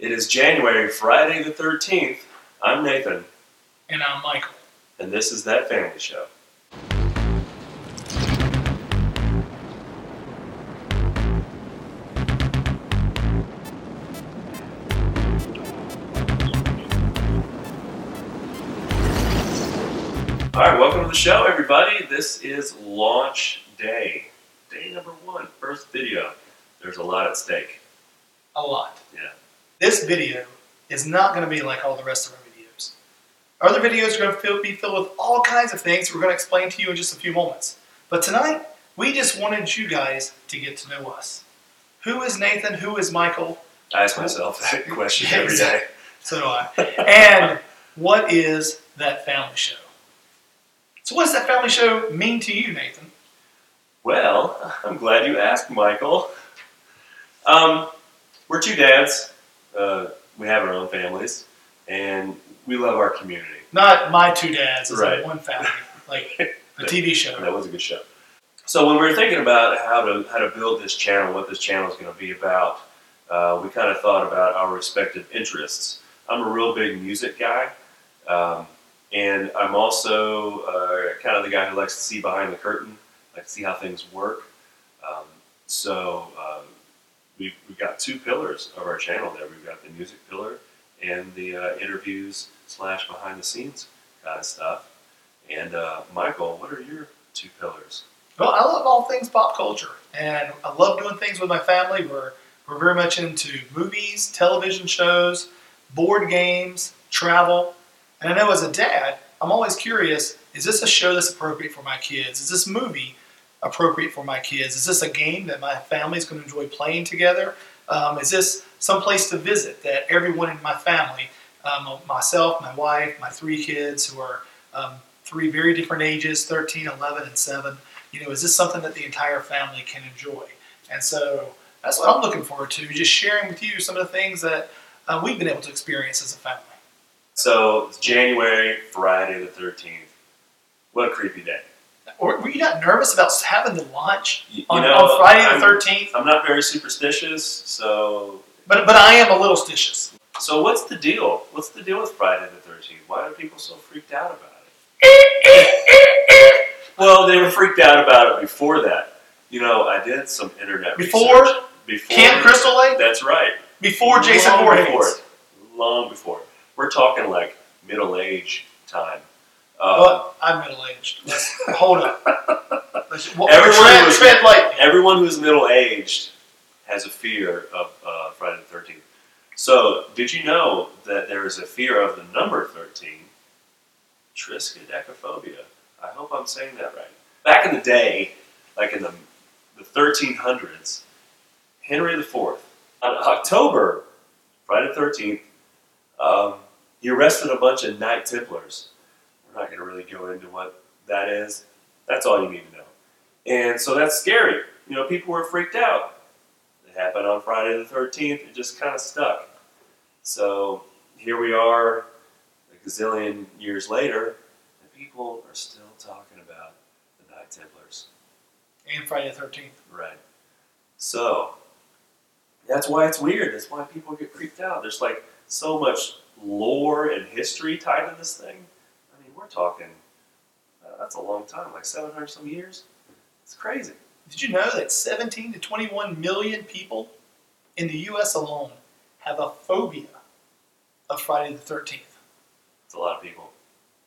It is January, Friday the 13th. I'm Nathan, And I'm Michael. and this is That Family Show. All right, welcome to the show, everybody. This is launch day, day number one, first video. There's a lot at stake. A lot. Yeah. This video is not going to be like all the rest of our videos. Our other videos are going to be filled with all kinds of things we're going to explain to you in just a few moments. But tonight, we just wanted you guys to get to know us. Who is Nathan? Who is Michael? I ask myself that question every day. So do I. and what is that family show? So, what does that family show mean to you, Nathan? Well, I'm glad you asked, Michael. Um, we're two dads. Uh, we have our own families, and we love our community. Not my two dads, it's Right. like one family, like a TV show. That was a good show. So when we were thinking about how to how to build this channel, what this channel is going to be about, uh, we kind of thought about our respective interests. I'm a real big music guy, um, and I'm also uh, kind of the guy who likes to see behind the curtain, like to see how things work. Um, so um, we've, we've got two pillars of our channel there. We've got the music pillar and the uh, interviews slash behind the scenes kind of stuff. And uh, Michael, what are your two pillars? Well, I love all things pop culture, and I love doing things with my family. We're we're very much into movies, television shows, board games, travel. And I know as a dad, I'm always curious: is this a show that's appropriate for my kids? Is this movie appropriate for my kids? Is this a game that my family's going to enjoy playing together? Um, is this some place to visit that everyone in my family, um, myself, my wife, my three kids who are um, three very different ages 13, 11, and 7 you know, is this something that the entire family can enjoy? And so that's what I'm looking forward to, just sharing with you some of the things that uh, we've been able to experience as a family. So it's January, Friday the 13th. What a creepy day. Or, were you not nervous about having the launch You, you on, know, on Friday I'm, the 13th? I'm not very superstitious, so But, but I am a little stitious. so what's the deal? What's the deal with Friday the 13th? Why are people so freaked out about it? Well, they were freaked out about it before that. You know, I did some internet Before research. Before Camp Crystal Lake? That's right. Before Jason long Voorhees. Before. Long before. We're talking like middle age time. Um, Well, I'm middle aged. Hold up. Let's, well, Everyone tread, was- tread lightly. everyone who's middle aged has a fear of uh, Friday the 13th. So, did you know that there is a fear of the number 13, triskaidekaphobia? I hope I'm saying that right. Back in the day, like in the, the 1300s, Henry IV, on October, Friday the 13th, um, he arrested a bunch of Knight Templars. We're not going to really go into what that is. That's all you need to know. And so that's scary. You know, people were freaked out. It happened on Friday the 13th. It just kind of stuck. So here we are, a gazillion years later, and people are still talking about the Knight Templars. And Friday the 13th. Right. So that's why it's weird. That's why people get creeped out. There's like so much lore and history tied to this thing. We're talking, uh, that's a long time, like 700 some years. It's crazy. Did you know that 17 to 21 million people in the U.S. alone have a phobia of Friday the 13th? It's a lot of people.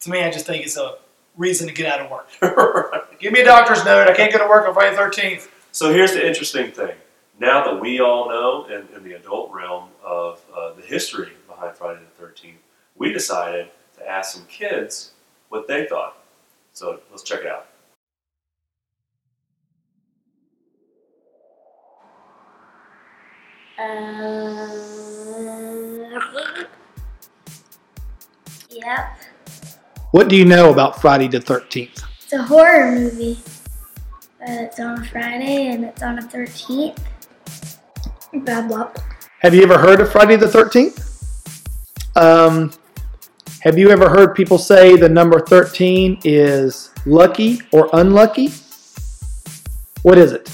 To me, I just think it's a reason to get out of work. Give me a doctor's note. I can't go to work on Friday the 13th. So here's the interesting thing. Now that we all know in, in the adult realm of uh, the history behind Friday the 13th, we decided to ask some kids what they thought. So let's check it out. Uh, yep. What do you know about Friday the 13th? It's a horror movie. Uh, it's on a Friday and it's on a 13th. Blah, blah. Have you ever heard of Friday the 13th? Um, have you ever heard people say the number 13 is lucky or unlucky? What is it?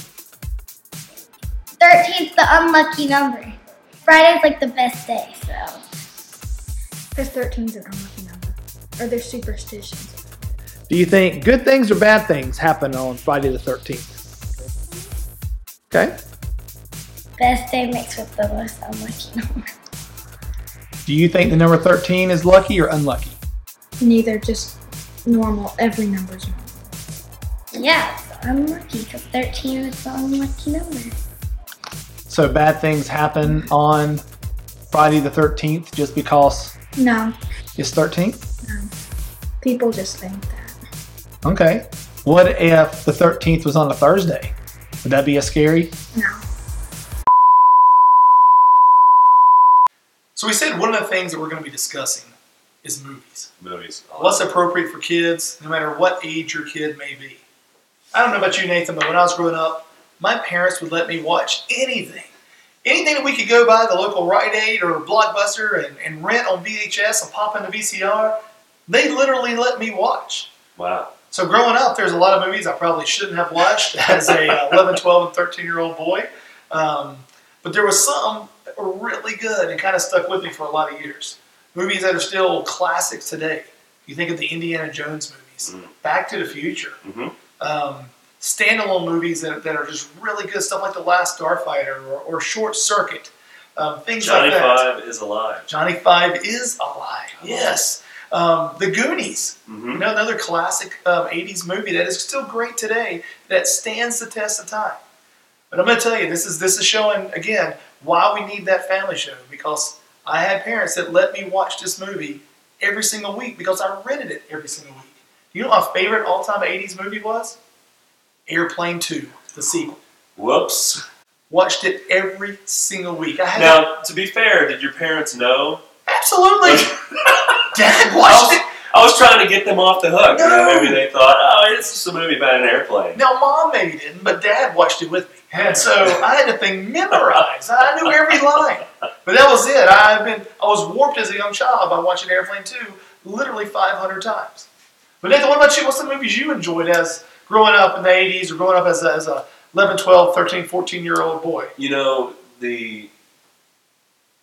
13th, the unlucky number. Friday's like the best day, so. Because 13 is an unlucky number. Or they're superstitions. Do you think good things or bad things happen on Friday the 13th? Okay. Best day mixed with the most unlucky number. Do you think the number 13 is lucky or unlucky? Neither just normal. Every number's normal. Yeah, it's unlucky because 13 is the unlucky number. So bad things happen on Friday the 13th just because No, it's 13th? no. People just think that. Okay. What if the 13th was on a Thursday? Would that be a scary? No. So we said one of the things that we're going to be discussing is movies. Movies. What's appropriate for kids, no matter what age your kid may be. I don't know about you, Nathan, but when I was growing up, my parents would let me watch anything. Anything that we could go by the local Rite Aid or Blockbuster and, and rent on VHS and pop into VCR, they literally let me watch. Wow. So growing up, there's a lot of movies I probably shouldn't have watched as a uh, 11, 12, and 13 year old boy. Um, but there was some that were really good and kind of stuck with me for a lot of years. Movies that are still classics today. You think of the Indiana Jones movies, Mm. Back to the Future, Mhm. um, standalone movies that, that are just really good, stuff like The Last Starfighter or, or Short Circuit, um, things Johnny like that. Johnny Five is alive. Johnny Five is alive. Yes. Um, the Goonies. hmm You know, another classic um, 80s movie that is still great today that stands the test of time. But I'm going to tell you, this is this is showing again why we need that family show because I had parents that let me watch this movie every single week because I rented it every single week. You know what my favorite all-time 80s movie was? Airplane 2, the sequel. Whoops. Watched it every single week. I had Now, to be fair, did your parents know? absolutely. Dad watched it. I was trying to get them off the hook. You know, maybe they thought, oh, it's just a movie about an airplane. Now, mom maybe didn't, but dad watched it with me. And so I had the thing memorized. I knew every line. But that was it. I've been, I was warped as a young child by watching Airplane 2 literally 500 times. But Nathan, what about you? What's the movies you enjoyed as growing up in the 80s or growing up as a, as a 11, 12, 13, 14 year old boy? You know, the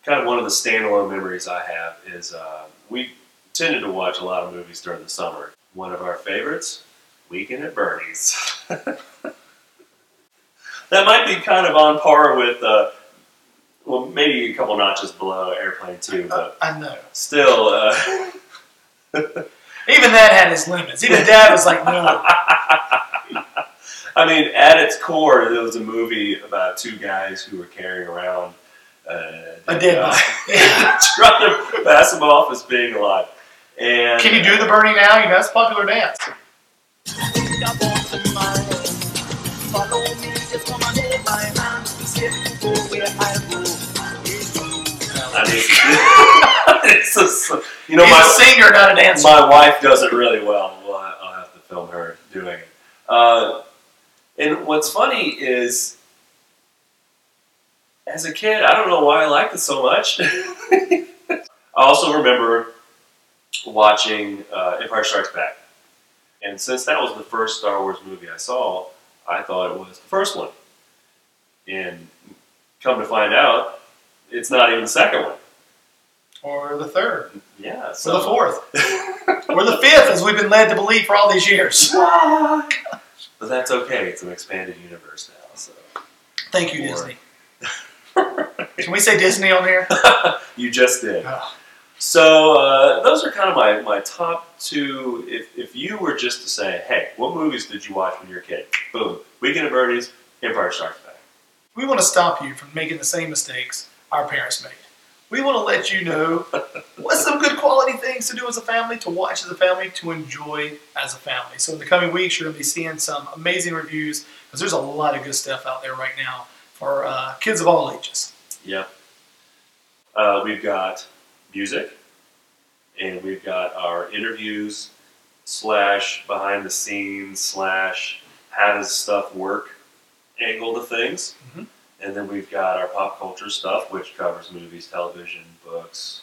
kind of one of the standalone memories I have is uh, we tended to watch a lot of movies during the summer. One of our favorites, Weekend at Bernie's. that might be kind of on par with, uh, well, maybe a couple notches below Airplane 2, but I know. still. Uh, Even that had its limits. Even dad was like, no. I mean, at its core, it was a movie about two guys who were carrying around uh, A dead guy, body. trying to pass him off as being alive. And Can you do the Bernie now? You know, that's a popular dance. Follow me, just come and hold my hand. Say to go where I go. I need to, it's just, you know, He's a my singer, not a dancer. my wife does it really well. Well, I- I'll have to film her doing it. Uh, and what's funny is, as a kid, I don't know why I liked it so much. I also remember watching uh, Empire Strikes Back, and since that was the first Star Wars movie I saw, I thought it was the first one. And come to find out, it's not even the second one. Or the third. Yeah, Or so the fourth. or the fifth, as we've been led to believe for all these years. But that's okay. It's an expanded universe now. So Thank you, Or- Disney. Can we say Disney on here? you just did. Oh, So uh, those are kind of my, my top two. If, if you were just to say, hey, what movies did you watch when you were a kid? Boom. Weekend at Bernie's, Empire Strikes Back. we want to stop you from making the same mistakes our parents made. We want to let you know what's some good quality things to do as a family, to watch as a family, to enjoy as a family. So in the coming weeks, you're going to be seeing some amazing reviews because there's a lot of good stuff out there right now for uh, kids of all ages. Yep. Uh, we've got music, and we've got our interviews slash behind the scenes slash how does stuff work angle to things. Mhm. And then we've got our pop culture stuff, which covers movies, television, books.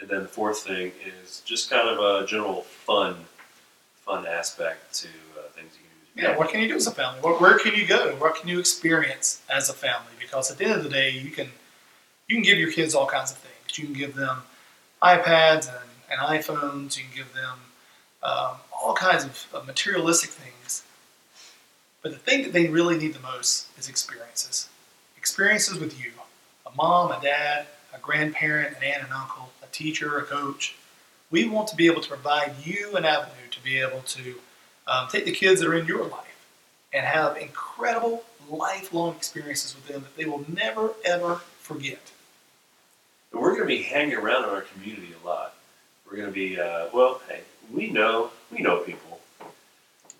And then the fourth thing is just kind of a general fun, fun aspect to uh, things you can do. Yeah, what can you do as a family? What, where can you go? What can you experience as a family? Because at the end of the day, you can You can give your kids all kinds of things. You can give them iPads and, and iPhones. You can give them um, all kinds of, of materialistic things. But the thing that they really need the most is experiences. Experiences with you a mom, a dad, a grandparent, an aunt, an uncle, a teacher, a coach. We want to be able to provide you an avenue to be able to um, take the kids that are in your life and have incredible lifelong experiences with them that they will never ever forget. We're going to be hanging around in our community a lot. We're going to be, uh, well, hey, we know, we know people.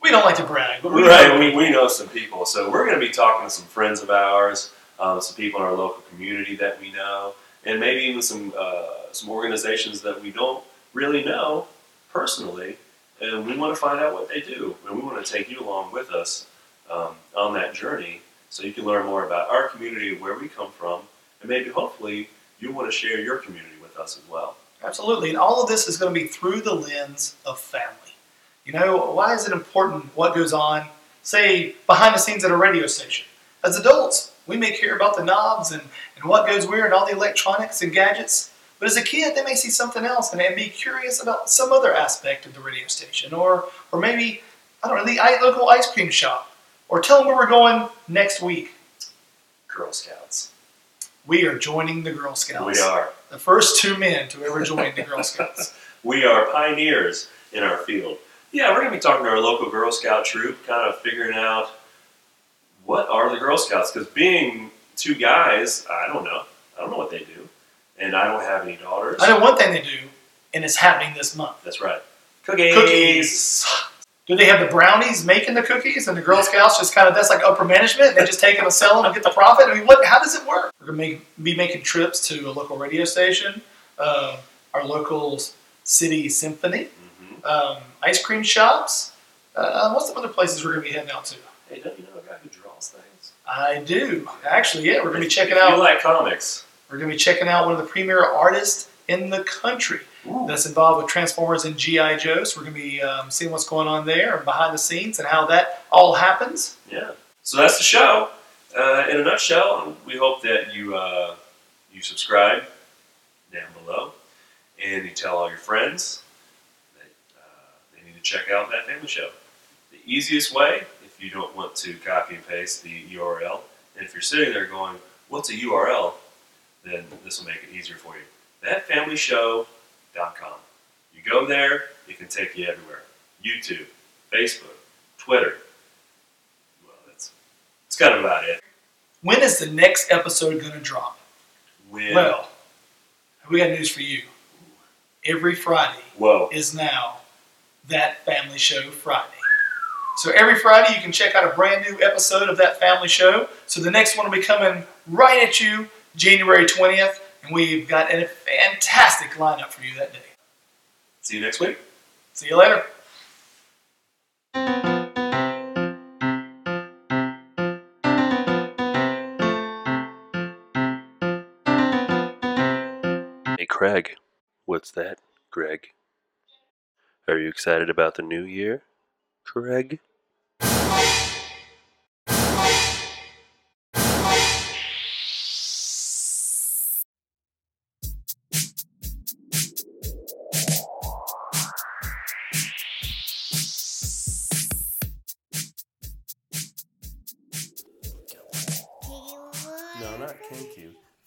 We don't like to brag, but we right, know we, we know some people. So we're going to be talking to some friends of ours, um, some people in our local community that we know, and maybe even some uh, some organizations that we don't really know personally. And we want to find out what they do, and we want to take you along with us um, on that journey, so you can learn more about our community, where we come from, and maybe hopefully you want to share your community with us as well. Absolutely. And all of this is going to be through the lens of family. You know, why is it important what goes on, say, behind the scenes at a radio station? As adults, we may care about the knobs and, and what goes where and all the electronics and gadgets. But as a kid, they may see something else and, and be curious about some other aspect of the radio station. Or, or maybe, I don't know, the local ice cream shop. Or tell them where we're going next week. Girl Scouts. We are joining the Girl Scouts. We are. The first two men to ever join the Girl Scouts. We are pioneers in our field. Yeah, we're going to be talking to our local Girl Scout troop, kind of figuring out what are the Girl Scouts. Because being two guys, I don't know. I don't know what they do. And I don't have any daughters. I know one thing they do, and it's happening this month. That's right. Cookies. Cookies. Do they have the brownies making the cookies, and the Girl Scouts just kind of that's like upper management? They just take them and sell them and get the profit. I mean, what? How does it work? We're gonna make, be making trips to a local radio station, um, our local city symphony, hmm um, ice cream shops. Uh, what's the other places we're gonna be heading out to? Hey, don't you know a guy who draws things? I do actually. Yeah, we're gonna be checking out. You like comics? We're gonna be checking out one of the premier artists in the country. Ooh. that's involved with Transformers and GI Joe. So we're going to be um, seeing what's going on there and behind the scenes and how that all happens. Yeah. So that's the show. Uh, in a nutshell, we hope that you uh, you subscribe down below, and you tell all your friends that uh, they need to check out that family show. The easiest way, if you don't want to copy and paste the URL, and if you're sitting there going, "What's a URL?" then this will make it easier for you. Thatfamilyshow.com. You go there, it can take you everywhere. YouTube, Facebook, Twitter. Well, that's that's kind of about it. When is the next episode going to drop? When, Well, we got news for you. Every Friday whoa, is now that Family Show Friday. So every Friday you can check out a brand new episode of that Family Show. So the next one will be coming right at you January 20th, and we've got a fantastic lineup for you that day. see you next week. See you later. Hey, Craig. What's that, Greg? Are you excited about the new year, Craig?